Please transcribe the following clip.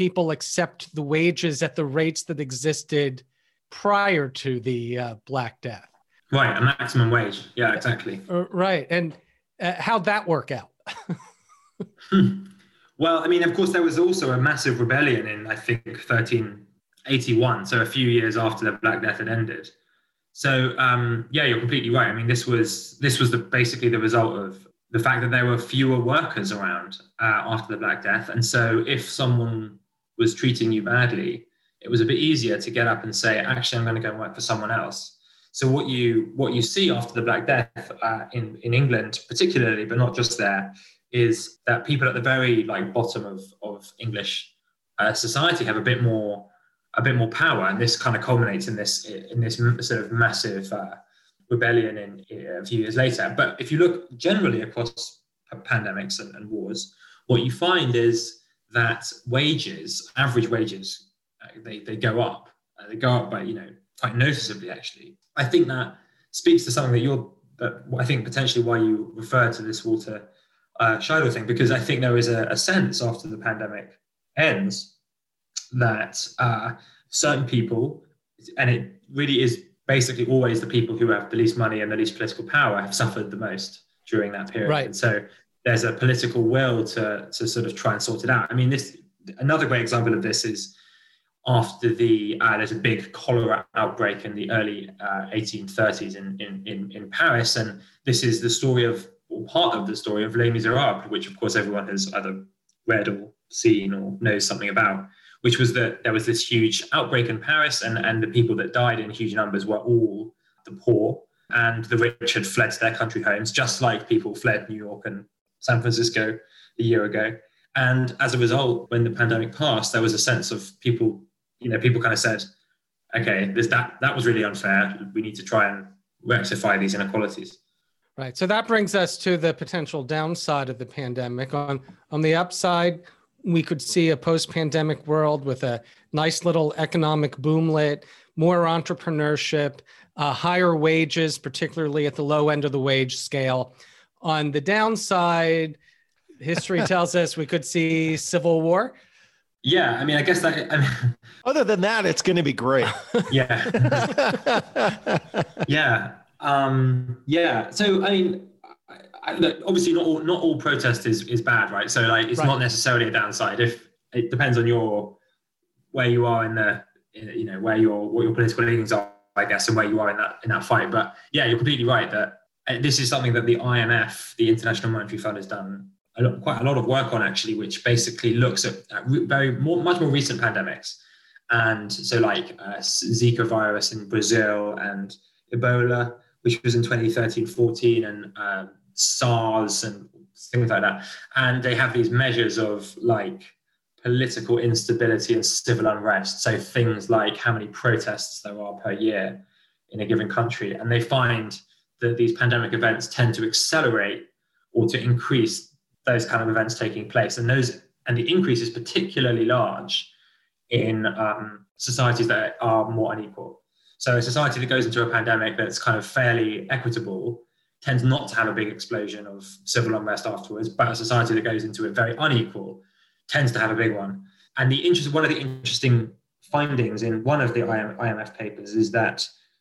people accept the wages at the rates that existed prior to the uh, Black Death. Right, a maximum wage. Yeah, exactly. Uh, right, and uh, how'd that work out? well, I mean, of course, there was also a massive rebellion in, I think, 1381, so a few years after the Black Death had ended. So, um, yeah, you're completely right. I mean, this was this was the, basically the result of the fact that there were fewer workers around uh, after the Black Death, and so if someone was treating you badly, it was a bit easier to get up and say, actually, I'm going to go and work for someone else. So what you what you see after the Black Death uh, in in England, particularly, but not just there, is that people at the very like bottom of of English uh, society have a bit more a bit more power, and this kind of culminates in this in this sort of massive uh, rebellion in, a few years later. But if you look generally across pandemics and, and wars, what you find is that wages, average wages, uh, they, they go up. Uh, they go up by you know quite noticeably actually. I think that speaks to something that you're that I think potentially why you refer to this Walter uh, Scheidel thing because I think there is a, a sense after the pandemic ends that uh, certain people, and it really is basically always the people who have the least money and the least political power, have suffered the most during that period. Right. And so there's a political will to to sort of try and sort it out. I mean, this another great example of this is after the uh, there's a big cholera outbreak in the early uh, 1830s in, in, in in Paris, and this is the story of or part of the story of Les Miserables, which of course everyone has either read or seen or knows something about. Which was that there was this huge outbreak in Paris, and and the people that died in huge numbers were all the poor, and the rich had fled to their country homes, just like people fled New York and San Francisco a year ago. And as a result, when the pandemic passed, there was a sense of people you know, people kind of said, okay, this that that was really unfair. We need to try and rectify these inequalities. Right. So that brings us to the potential downside of the pandemic. On on the upside, we could see a post-pandemic world with a nice little economic boomlet, more entrepreneurship, uh, higher wages, particularly at the low end of the wage scale. On the downside, history tells us we could see civil war. Yeah, I mean, I guess that. I mean, Other than that, it's going to be great. yeah, yeah, um, yeah. So I mean, I, I, look, obviously, not all not all protest is is bad, right? So like, it's right. not necessarily a downside. If it depends on your where you are in the, in, you know, where your what your political leanings are, I guess, and where you are in that in that fight. But yeah, you're completely right that this is something that the IMF, the International Monetary Fund, has done a lot, quite a lot of work on actually, which basically looks at, at very more, much more recent pandemics. And so, like uh, Zika virus in Brazil and Ebola, which was in 2013 14, and uh, SARS and things like that. And they have these measures of like political instability and civil unrest. So, things like how many protests there are per year in a given country. And they find that these pandemic events tend to accelerate or to increase those kind of events taking place. And those and the increase is particularly large in um, societies that are more unequal. So a society that goes into a pandemic that's kind of fairly equitable tends not to have a big explosion of civil unrest afterwards, but a society that goes into it very unequal tends to have a big one. And the interest, one of the interesting findings in one of the IMF papers is that